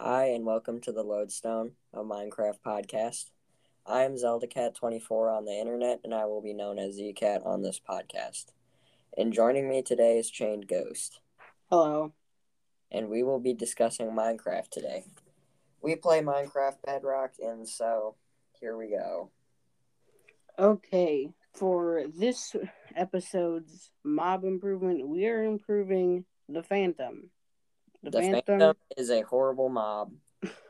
Hi, and welcome to the Lodestone, a Minecraft podcast. I am ZeldaCat24 on the internet, and I will be known as Zcat on this podcast. And joining me today is Chained Ghost, Hello. and we will be discussing Minecraft today. We play Minecraft Bedrock, and so here we go. Okay, for this episode's mob improvement, we are improving the Phantom. The, Phantom is a horrible mob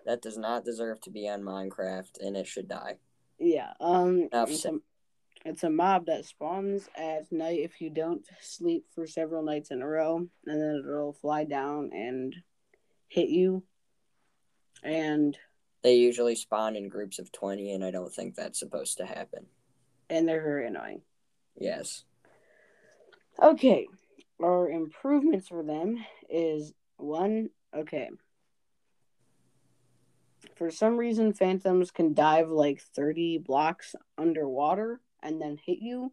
that does not deserve to be on Minecraft, and it should die. yeah, um, it's a, it's a mob that spawns at night if you don't sleep for several nights in a row, and then it'll fly down and hit you. And They usually spawn in groups of 20, and I don't think that's supposed to happen. and they're very annoying. Yes. Okay, our improvements for them is one. Okay. For some reason, phantoms can dive like 30 blocks underwater and then hit you,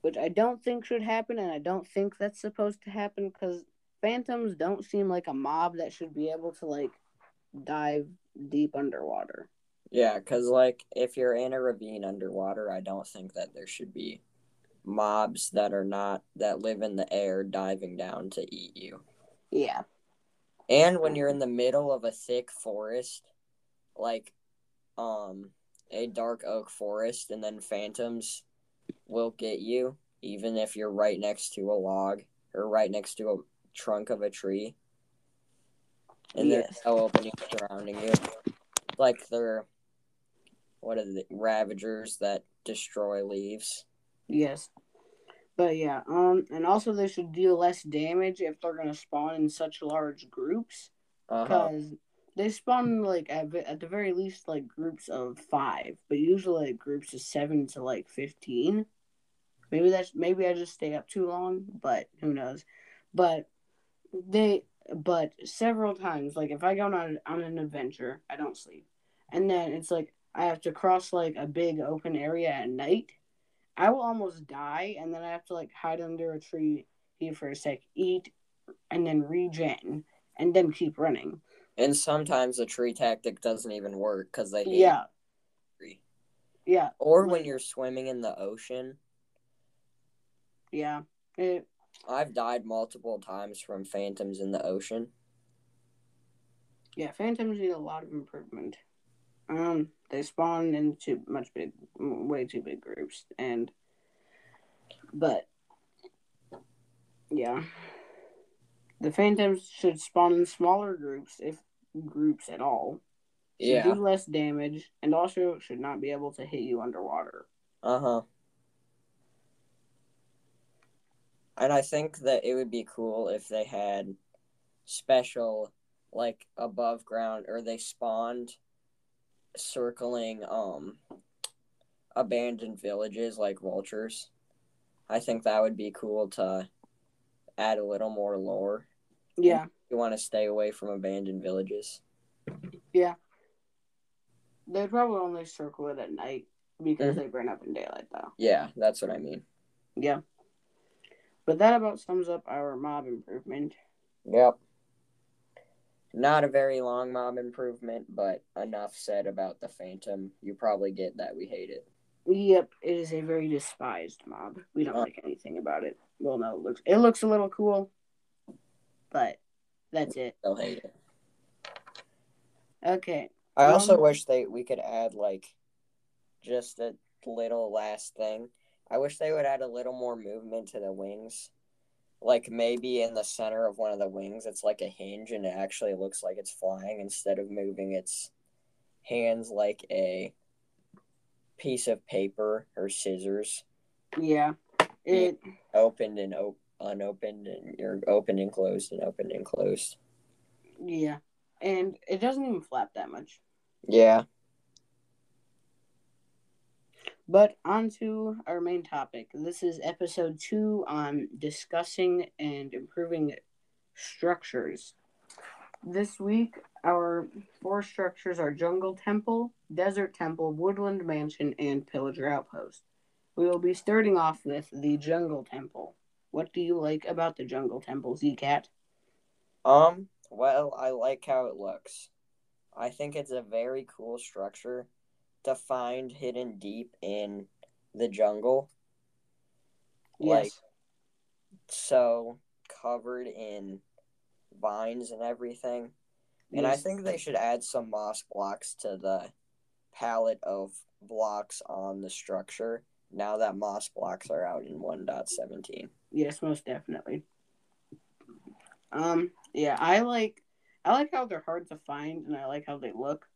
which I don't think should happen, and I don't think that's supposed to happen because phantoms don't seem like a mob that should be able to like dive deep underwater. Yeah, because, like, if you're in a ravine underwater, I don't think that there should be mobs that are not, that live in the air diving down to eat you. Yeah. And when you're in the middle of a thick forest, like, um, a dark oak forest, and then phantoms will get you, even if you're right next to a log or right next to a trunk of a tree. And Yes. there's no opening surrounding you. Like they're what are the ravagers that destroy leaves? Yes. But yeah, um, and also they should deal less damage if they're gonna spawn in such large groups, Uh huh. because they spawn like at, at the very least like groups of five, but usually like groups of seven to like fifteen. Maybe that's maybe I just stay up too long, but who knows? But they but several times, like if I go on on an adventure, I don't sleep, and then it's like I have to cross like a big open area at night. I will almost die, and then I have to like hide under a tree here for a sec, eat, and then regen, and then keep running. And sometimes the tree tactic doesn't even work because they Yeah, tree. yeah, Or when you're swimming in the ocean, yeah. It, I've died multiple times from phantoms in the ocean. yeah, phantoms need a lot of improvement. Um, they spawn into much big, way too big groups, and but yeah, the phantoms should spawn in smaller groups, if groups at all. Should Yeah. do less damage, and also should not be able to hit you underwater. Uh huh. And I think that it would be cool if they had special, like above ground, or they spawned circling um abandoned villages like vultures. I think that would be cool to add a little more lore. Yeah, You want to stay away from abandoned villages. Yeah. they'd probably only circle it at night because Mhm. they burn up in daylight, though. Yeah, that's what I mean. Yeah. But that about sums up our mob improvement. Yep. Not a very long mob improvement, but enough said about the Phantom. You probably get that we hate it. Yep, it is a very despised mob. We don't Uh. like anything about it. Well, no, it looks it looks a little cool, but that's it. They'll hate it. Okay. I also Um, wish they we could add like just a little last thing. I wish they would add a little more movement to the wings. Like maybe in the center of one of the wings it's like a hinge and it actually looks like it's flying instead of moving its hands like a piece of paper or scissors. Yeah. It opened and op- unopened and you're opened and closed and opened and closed. yeah. And it doesn't even flap that much. Yeah. But on to our main topic. This is episode two on discussing and improving structures. This week, our four structures are Jungle Temple, Desert Temple, Woodland Mansion, and Pillager Outpost. We will be starting off with the Jungle Temple. What do you like about the Jungle Temple, Zcat? Um, Well, I like how it looks. I think it's a very cool structure to find hidden deep in the jungle. Yes. Like so covered in vines and everything. And I think they should add some moss blocks to the palette of blocks on the structure now that moss blocks are out in 1.17. Yes, most definitely. Um, yeah, I like I like how they're hard to find, and I like how they look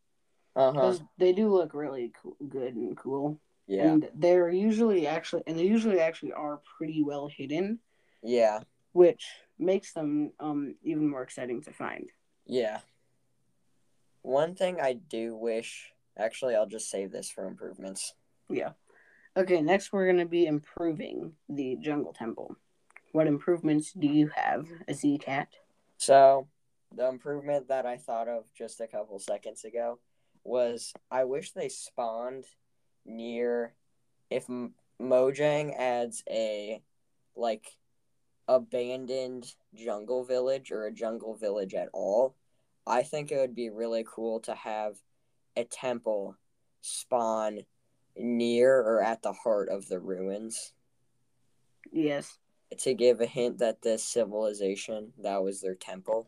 Because they do look really cool, good and cool. Yeah. And they're usually actually, and they usually actually are pretty well hidden, Yeah. which makes them um even more exciting to find. Yeah. One thing I do wish, actually, I'll just save this for improvements. Yeah. Okay, next we're gonna be improving the jungle temple. What improvements do you have, Zcat? So, the improvement that I thought of just a couple seconds ago was I wish they spawned near if Mojang adds a like abandoned jungle village or a jungle village at all. I think it would be really cool to have a temple spawn near or at the heart of the ruins Yes. to give a hint that this civilization that was their temple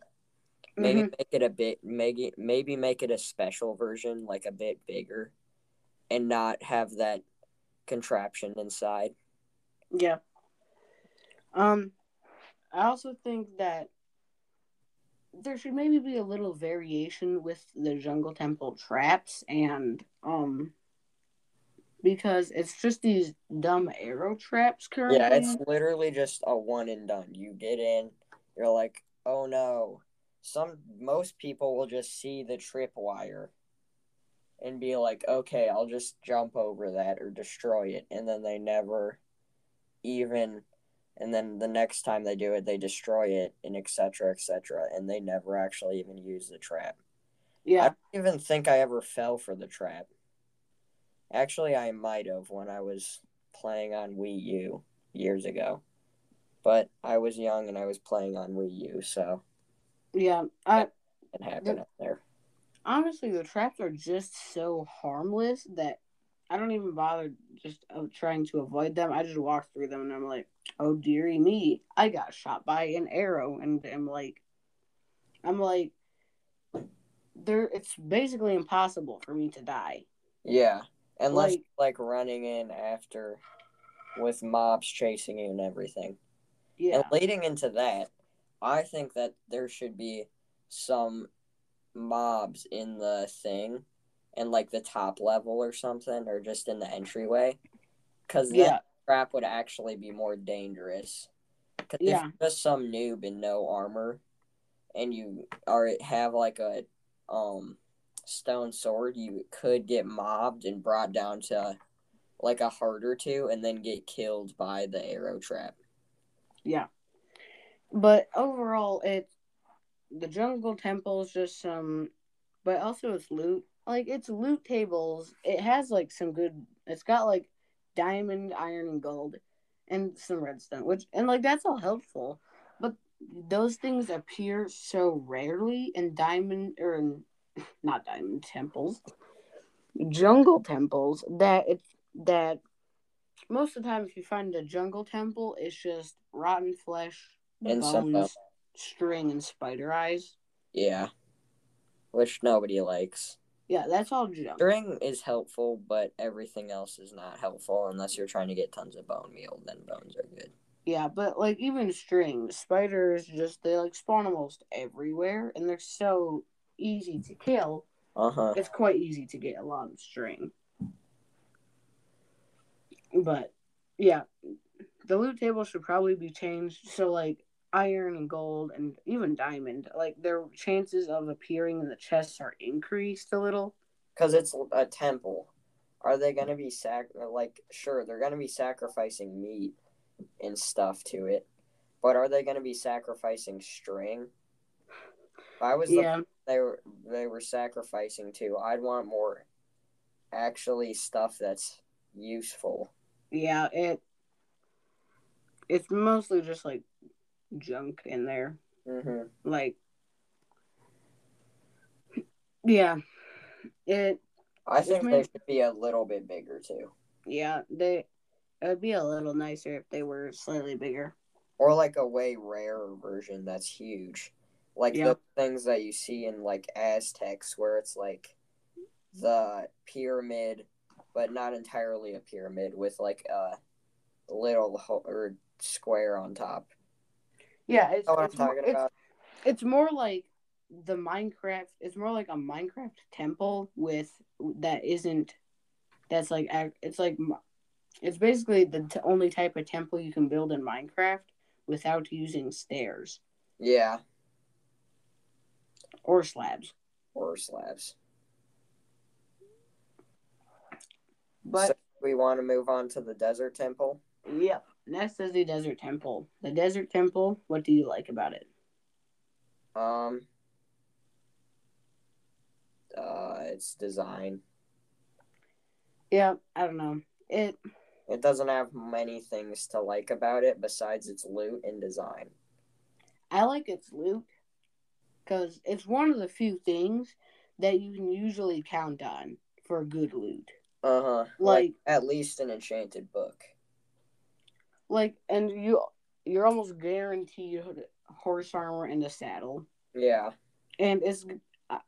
maybe Mhm. make it a bit maybe maybe make it a special version like a bit bigger and not have that contraption inside Yeah. Um, I also think that there should maybe be a little variation with the jungle temple traps and um because it's just these dumb arrow traps currently. yeah it's literally just a one and done you get in you're like oh no some most people will just see the trip wire and be like okay i'll just jump over that or destroy it and then they never even and then the next time they do it they destroy it and etc etc and they never actually even use the trap Yeah. I don't even think I ever fell for the trap. Actually, I might have when I was playing on Wii U years ago. But I was young and I was playing on Wii U, so yeah. I it happened up there. honestly the traps are just so harmless that I don't even bother just uh, trying to avoid them. I just walk through them and I'm like, oh dearie me, I got shot by an arrow, and I'm like, I'm like, there. It's basically impossible for me to die. Yeah. Unless Like- like running in after with mobs chasing you and everything. Yeah, And leading into that, I think that there should be some mobs in the thing and like the top level or something or just in the entryway because that yeah, trap would actually be more dangerous because Yeah. if you're just some noob in no armor and you are have like a um stone sword you could get mobbed and brought down to like a heart or two and then get killed by the arrow trap yeah. But overall, it the jungle temple is just some, but also it's loot. Like it's loot tables. It has like some good. It's got like diamond, iron, and gold, and some redstone. Which and like that's all helpful, but those things appear so rarely in diamond or in, not diamond temples, jungle temples that it's that most of the time if you find a jungle temple, it's just rotten flesh, And some string, and spider eyes. yeah which nobody likes Yeah, that's all junk. string is helpful but everything else is not helpful unless you're trying to get tons of bone meal then bones are good Yeah, but like even string, spiders just they like spawn almost everywhere, and they're so easy to kill. uh-huh It's quite easy to get a lot of string. But yeah, the loot table should probably be changed so like iron and gold and even diamond, like their chances of appearing in the chests are increased a little. because it's a temple. Are they going to be sac like sure they're going to be sacrificing meat and stuff to it, but are they going to be sacrificing string? If I was the Yeah, they were they were sacrificing to, I'd want more actually stuff that's useful. yeah, it it's mostly just like junk in there. hmm Like Yeah. It I think they should be a little bit bigger too. yeah, they it would be a little nicer if they were slightly bigger. Or like a way rarer version that's huge. Like Yeah. the things that you see in like Aztecs where it's like the pyramid but not entirely a pyramid with like a little ho- or square on top. Yeah, it's You know I'm it's, more, it's, about? it's more like the Minecraft. It's more like a Minecraft temple with that isn't. That's like it's like it's basically the t- only type of temple you can build in Minecraft without using stairs Yeah, or slabs. or slabs. But so we want to move on to the desert temple. yep, next is the desert temple. The desert temple. What do you like about it? Um, uh, its design. Yeah, I don't know. It It doesn't have many things to like about it besides its loot and design. I like its loot because it's one of the few things that you can usually count on for good loot. Uh huh. Like, Like- at least an enchanted book. Like, and you you're almost guaranteed horse armor and a saddle. Yeah. And it's uh,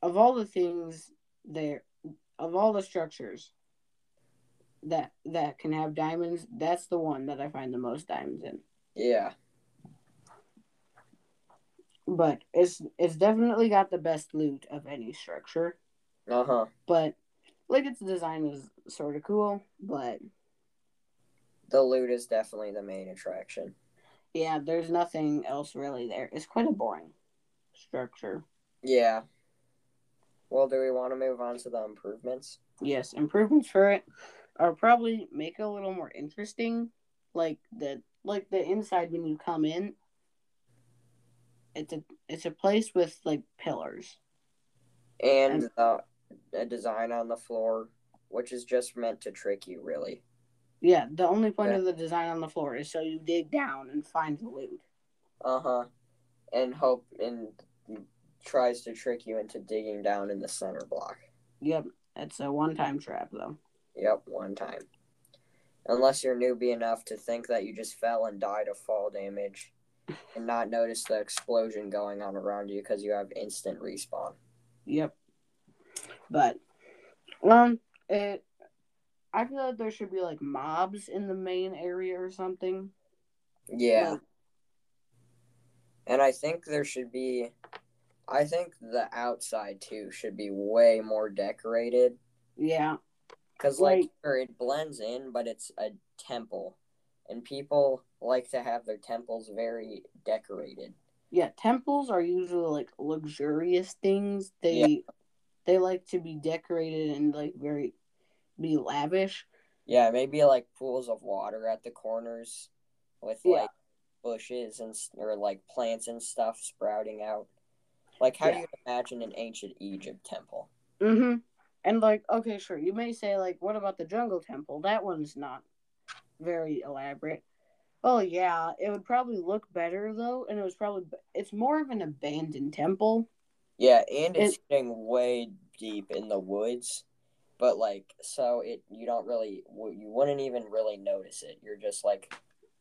of all the things there, of all the structures that that can have diamonds, that's the one that I find the most diamonds in. Yeah. But it's it's definitely got the best loot of any structure. Uh huh. But like its design is sort of cool, but The loot is definitely the main attraction. yeah, there's nothing else really there. It's quite a boring structure. Yeah. Well, do we want to move on to the improvements? Yes, improvements for it are probably make it a little more interesting. Like the like the inside when you come in. It's a it's a place with like pillars. And And- the a design on the floor, which is just meant to trick you, really. Yeah, the only point Yeah. of the design on the floor is so you dig down and find the loot. Uh huh. And hope and tries to trick you into digging down in the center block. Yep, it's a one-time trap though. Yep, one time. Unless you're newbie enough to think that you just fell and died of fall damage and not notice the explosion going on around you because you have instant respawn. Yep. But um it I feel like there should be like mobs in the main area or something. Yeah. Like, And I think there should be I think the outside too should be way more decorated yeah. cuz like Right. sure, it blends in but it's a temple and people like to have their temples very decorated. Yeah, temples are usually like luxurious things. They Yeah. they like to be decorated and like very be lavish. Yeah, maybe like pools of water at the corners with Yeah. like bushes and or like plants and stuff sprouting out. Like how do you imagine an ancient Egypt temple? Mm-hmm. And like, okay, sure, you may say like, what about the jungle temple? That one's not very elaborate. Oh yeah, it would probably look better though, and it was probably it's more of an abandoned temple. Yeah, and it's getting way deep in the woods, but like so it you don't really you wouldn't even really notice it. You're just like,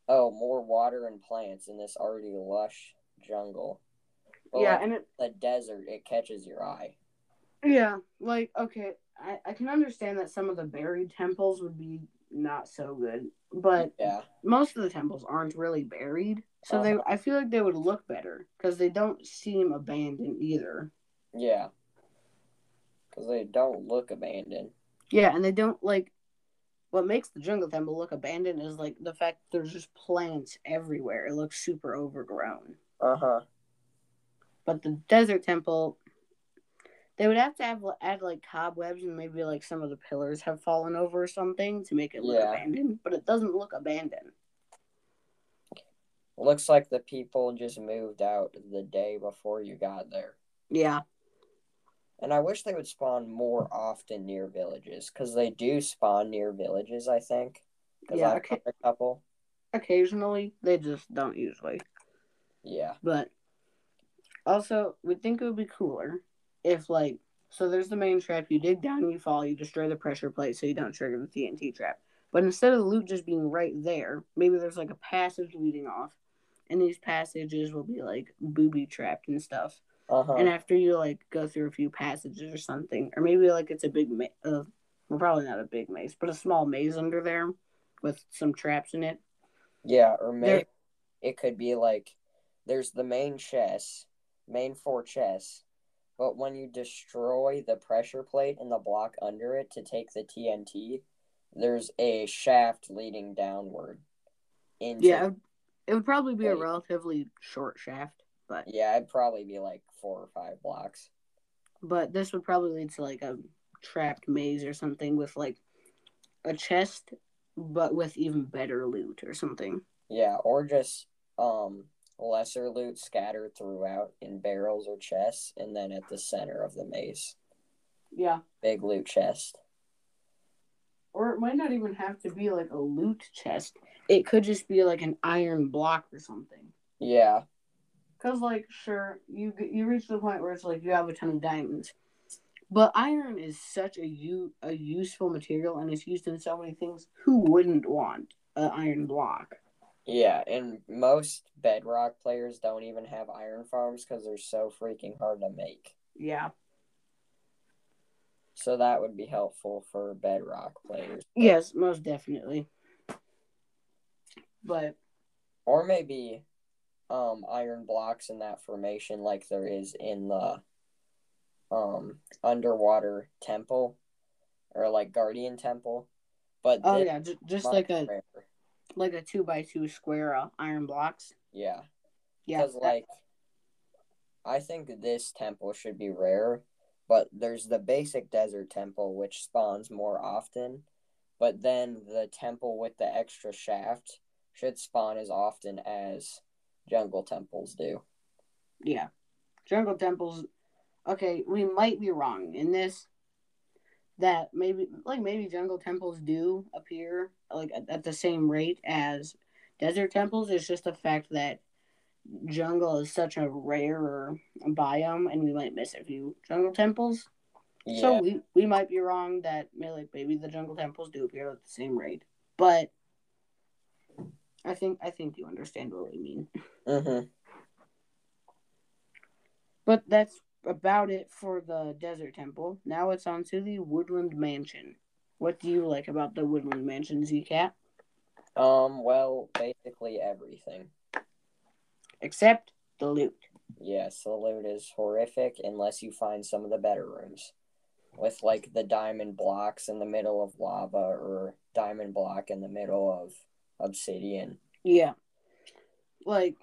oh, more water and plants in this already lush jungle. But yeah, like, and it the desert, it catches your eye. yeah, like okay, I I can understand that some of the buried temples would be not so good, but Yeah. most of the temples aren't really buried, so they Uh-huh. I feel like they would look better because they don't seem abandoned either. Yeah. Because they don't look abandoned. Yeah, and they don't like what makes the jungle temple look abandoned is like the fact there's just plants everywhere. It looks super overgrown. Uh huh. But the desert temple, they would have to have add like cobwebs and maybe like some of the pillars have fallen over or something to make it look Yeah. abandoned. But it doesn't look abandoned. Looks like the people just moved out the day before you got there. Yeah, And I wish they would spawn more often near villages because they do spawn near villages, I think. Because Yeah, I've okay. a couple. occasionally they just don't usually. Yeah. But also, we think it would be cooler if like So there's the main trap. You dig down, you fall, you destroy the pressure plate so you don't trigger the TNT trap. But instead of the loot just being right there, maybe there's like a passage leading off, and these passages will be like booby trapped and stuff. Uh-huh. And after you like go through a few passages or something, or maybe like it's a big, ma- uh, well, probably not a big maze, but a small maze under there with some traps in it. Yeah, or maybe There- it could be like there's the main chest, main four chests, but when you destroy the pressure plate and the block under it to take the TNT, there's a shaft leading downward. Into, Yeah, it would- probably be a relatively short shaft, but yeah, it'd probably be like four or five blocks. but this would probably lead to like a trapped maze or something with like a chest, but with even better loot or something. Yeah, or just um lesser loot scattered throughout in barrels or chests, and then at the center of the maze, Yeah. big loot chest. Or it might not even have to be like a loot chest. It could just be like an iron block or something. Yeah, Cause like sure you you reach the point where it's like you have a ton of diamonds, but iron is such a u- a useful material and it's used in so many things. Who wouldn't want an iron block? Yeah, and most bedrock players don't even have iron farms because they're so freaking hard to make. Yeah. So that would be helpful for bedrock players. Yes, most definitely. But Or maybe um iron blocks in that formation like there is in the um underwater temple or like guardian temple. But oh yeah, just, just like a rare. like a two by two square uh, iron blocks. Yeah. Yeah. Because like I think this temple should be rare, but there's the basic desert temple which spawns more often, but then the temple with the extra shaft should spawn as often as jungle temples do. Yeah. Jungle temples. Okay, we might be wrong in this. That maybe, like, maybe jungle temples do appear like at, at the same rate as desert temples. It's just the fact that jungle is such a rare biome, and we might miss a few jungle temples. Yeah. So we we might be wrong that maybe, like maybe the jungle temples do appear at the same rate, but I think I think you understand what we mean. mm-hmm. But that's about it for the desert temple. Now it's on to the woodland mansion. What do you like about the woodland mansion, Zcat? Um, well, basically everything. Except the loot. Yes, the loot is horrific unless you find some of the better rooms. With like the diamond blocks in the middle of lava or diamond block in the middle of obsidian. Yeah. Like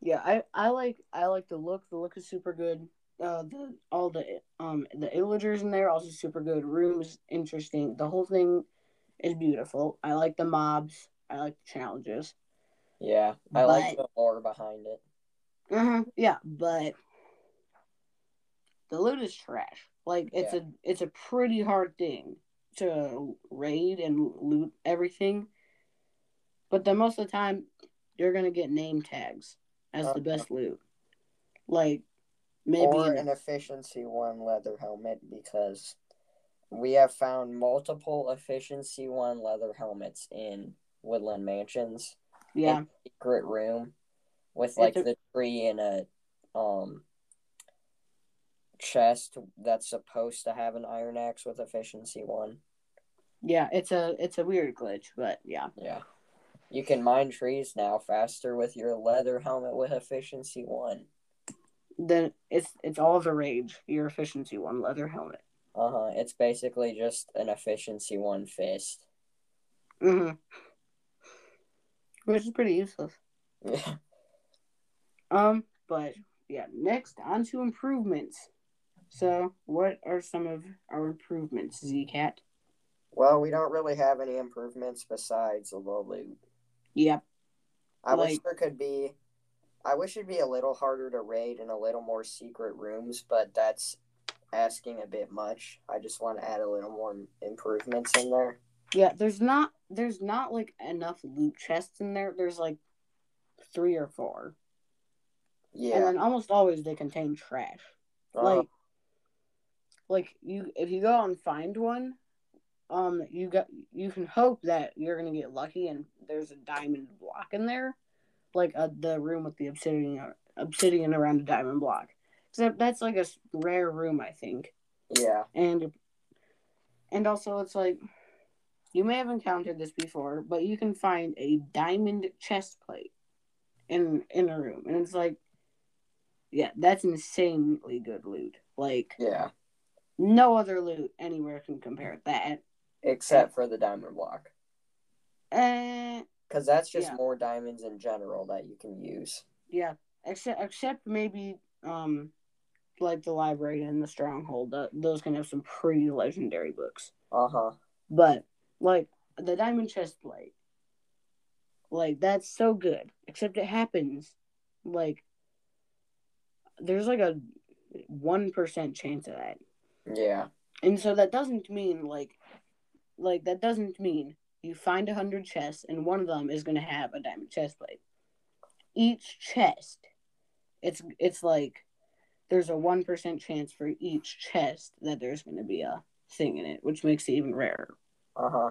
yeah, I, I like I like the look. The look is super good. Uh the all the um the illagers in there also super good. Rooms interesting. The whole thing is beautiful. I like the mobs. I like the challenges. Yeah, I like the lore behind it. Uh-huh. Yeah, but the loot is trash. Like it's a it's a pretty hard thing to raid and loot everything. But then most of the time you're gonna get name tags as Uh-huh. the best loot. Like maybe Or an efficiency one leather helmet because we have found multiple efficiency one leather helmets in Woodland Mansions. yeah. in a secret room with like a- the tree in a um chest that's supposed to have an iron axe with efficiency one. Yeah, it's a it's a weird glitch, but yeah. Yeah. You can mine trees now faster with your leather helmet with efficiency one. Then it's it's all the rage. Your efficiency one leather helmet. Uh huh. It's basically just an efficiency one fist. Mm-hmm. Which is pretty useless. Yeah. Um, but yeah, next on to improvements. So, what are some of our improvements, Zcat? Well, we don't really have any improvements besides the loot. Yep. I wish Like- there could be. I wish it'd be a little harder to raid and a little more secret rooms, but that's asking a bit much. I just want to add a little more improvements in there. Yeah, there's not there's not like enough loot chests in there. There's like three or four, and Yeah, then almost always they contain trash. uh, Like, like you if you go out and find one, um, you got you can hope that you're gonna get lucky and there's a diamond block in there, like uh, the room with the obsidian obsidian around a diamond block. Except that's like a rare room, I think. Yeah. And and also it's like you may have encountered this before, but you can find a diamond chest plate in in a room, and it's like, yeah, that's insanely good loot. Like, yeah, no other loot anywhere can compare that, except for the diamond block. Uh, because that's just yeah. more diamonds in general that you can use. Yeah, except except maybe um, like the library and the stronghold. Uh, those can have some pretty legendary books. Uh huh. But like the diamond chest plate, like that's so good. Except it happens, like there's like a one percent chance of that. Yeah. And so that doesn't mean like, like that doesn't mean you find a hundred chests and one of them is gonna have a diamond chest plate. Each chest, it's it's like there's a one percent chance for each chest that there's gonna be a thing in it, which makes it even rarer. Uh huh.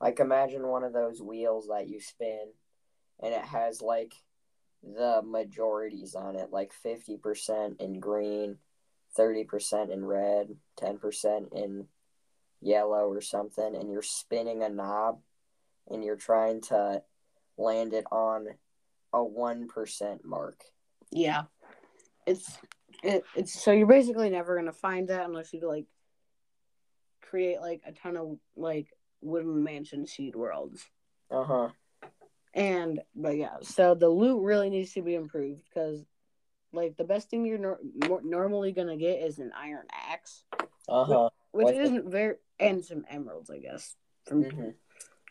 Like imagine one of those wheels that you spin, and it has like the majorities on it, like fifty percent in green, thirty percent in red, ten percent in yellow or something, and you're spinning a knob, and you're trying to land it on a one percent mark. Yeah, it's it, it's so you're basically never gonna find that unless you like create like a ton of like wooden mansion seed worlds. Uh huh. And but yeah, so the loot really needs to be improved because like the best thing you're nor- nor- normally gonna get is an iron axe, Uh huh. which isn't very and some emeralds, I guess. From hmm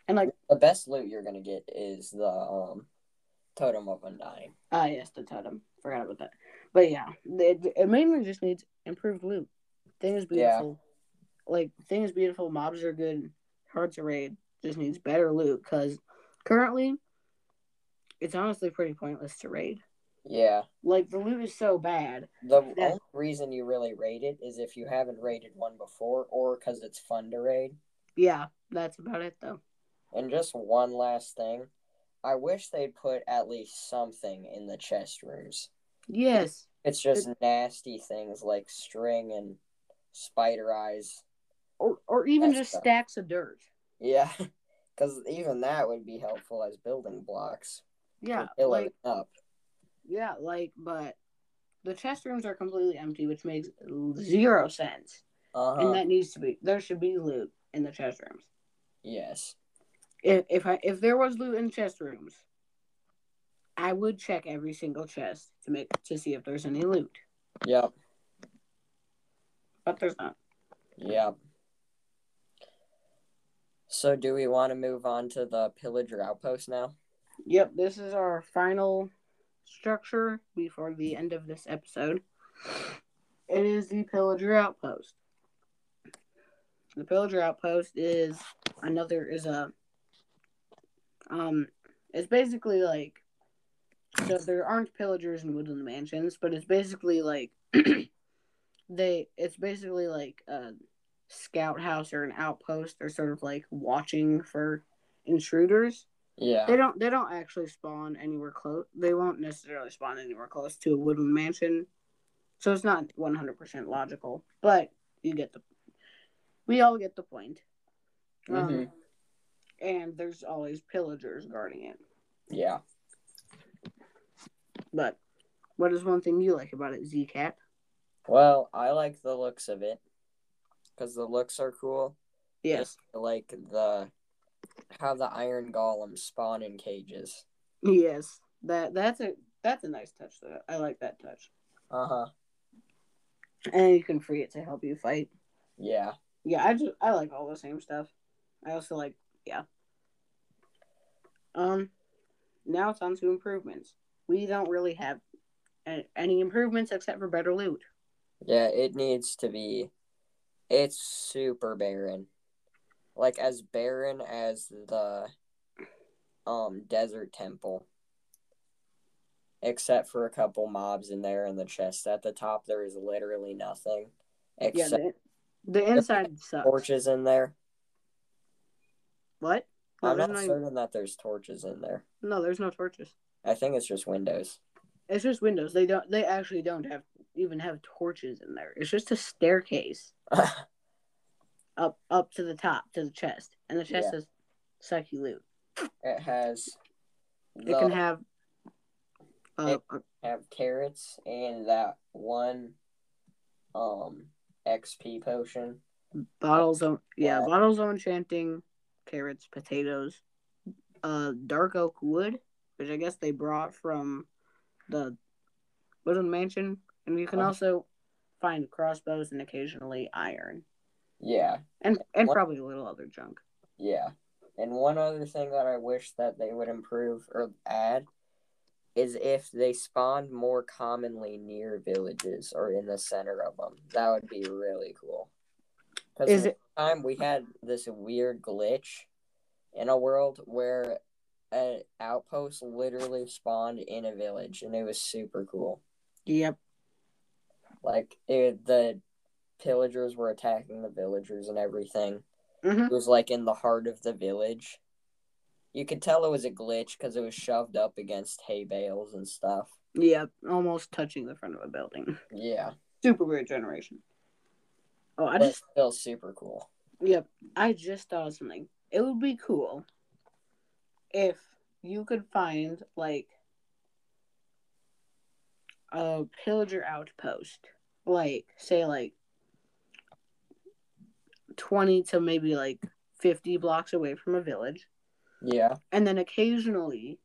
and like The best loot you're gonna get is the um totem of undying. ah yes, the totem. Forgot about that. But yeah, it, it mainly just needs improved loot. Thing is Yeah. beautiful. Like thing is beautiful. Mobs are good. Hard to raid. Just needs better loot because currently, it's honestly pretty pointless to raid. Yeah. Like the loot is so bad. The Yeah. only reason you really raid it is if you haven't raided one before, or because it's fun to raid. Yeah, that's about it though. And just one last thing, I wish they'd put at least something in the chest rooms. Yes. It's just nasty things like string and spider eyes. Or or even just tough. stacks of dirt. Yeah, because even that would be helpful as building blocks. Yeah, like up. Yeah, like but the chest rooms are completely empty, which makes zero sense. Uh And that needs to be there should be loot in the chest rooms. Yes. If if I if there was loot in chest rooms, I would check every single chest to make to see if there's any loot. Yep. But there's not. Yep. So, do we want to move on to the pillager outpost now? Yep, this is our final structure before the end of this episode. It is the Pillager Outpost. The Pillager Outpost is another is a um it's basically like so there aren't pillagers in woodland mansions, but it's basically like they it's basically like a scout house or an outpost or sort of like watching for intruders. Yeah. They don't. They don't actually spawn anywhere close. They won't necessarily spawn anywhere close to a wooden mansion, so it's not one hundred percent logical. But you get the. We all get the point. Um, Mhm. and there's always pillagers guarding it. Yeah. But what is one thing you like about it, Zcat? Well, I like the looks of it because the looks are cool. Yes. I like the how the iron golems spawn in cages. Yes. That that's a that's a nice touch. Though. I like that touch. Uh huh. And you can free it to help you fight. Yeah. Yeah, I just I like all the same stuff. I also like yeah. Um, now it's on to improvements. We don't really have any improvements except for better loot. Yeah. It needs to be. It's super barren. Like as barren as the um desert temple. Except for a couple mobs in there in the chest at the top, there is literally nothing. Yeah, Except the, the inside sucks. torches in there. What? No, I'm not no, certain that there's torches in there. no, there's no torches. I think it's just windows. It's just windows. They don't. They actually don't have even have torches in there. It's just a staircase up up to the top to the chest, and the chest Yeah. says "Sucky Loot." it has It can have. Uh, It- have carrots and that one um XP potion. bottles of yeah, Yeah. bottles of enchanting, carrots, potatoes, uh, dark oak wood, which I guess they brought from the Woodland Mansion, and you can Uh-huh. also find crossbows and occasionally iron, Yeah, and and What- probably a little other junk. yeah. And one other thing that I wish that they would improve or add is if they spawned more commonly near villages or in the center of them. That would be really cool. Because it time we had this weird glitch in a world where an outpost literally spawned in a village and it was super cool. Yep. Like it, the pillagers were attacking the villagers and everything. hmm It was like in the heart of the village. You could tell it was a glitch because it was shoved up against hay bales and stuff. Yeah, Almost touching the front of a building. Yeah, Super weird generation. Oh, I but just still super cool. Yep. I just thought of something. It would be cool if you could find like a pillager outpost. Like say like twenty to maybe like fifty blocks away from a village. Yeah, And then occasionally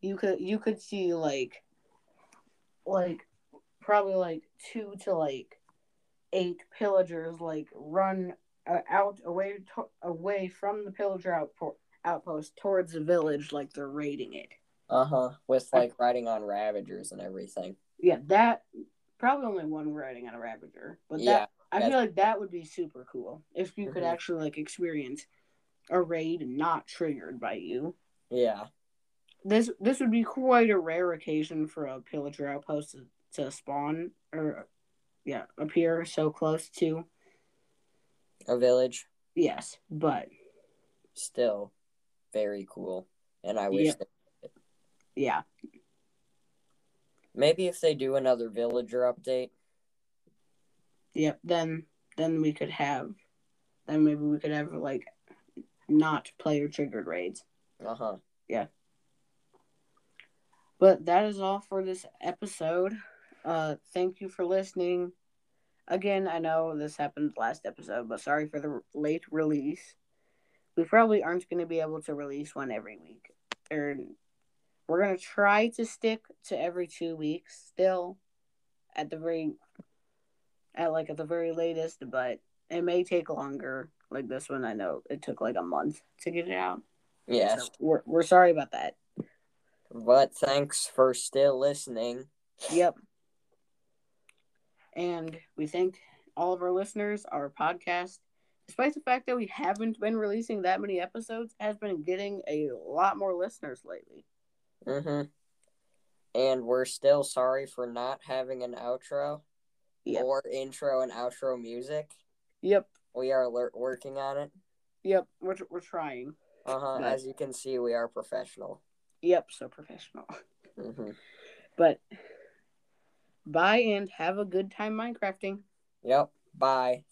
you could you could see like like probably like two to like eight pillagers like run uh, out away to, away from the pillager outpo- outpost towards the village like they're raiding it. uh huh. With like riding on ravagers and everything. Yeah, that probably only one riding on a ravager, but Yeah, that I feel like that would be super cool if you could Mhm. actually like experience a raid not triggered by you. yeah, This this would be quite a rare occasion for a pillager outpost to, to spawn or yeah appear so close to a village. yes, but Still very cool. And I wish Yeah. that yeah maybe if they do another villager update. Yep. Then then we could have then maybe we could have like not player triggered raids. Uh huh. Yeah. But that is all for this episode. Uh thank you for listening. Again, I know this happened last episode, but sorry for the late release. We probably aren't going to be able to release one every week. Or we're going to try to stick to every 2 weeks still at the very at like at the very latest, but it may take longer. Like this one, I know it took like a month to get it out. Yes. So we're we're sorry about that. But thanks for still listening. Yep. And we thank all of our listeners. Our podcast, despite the fact that we haven't been releasing that many episodes, has been getting a lot more listeners lately. Mm-hmm. And we're still sorry for not having an outro Yep. or intro and outro music. Yep. We are alert working on it. Yep. We're, we're trying. Uh huh. As you can see, we are professional. Yep. So professional. Mm-hmm. But bye and have a good time Minecrafting. Yep. Bye.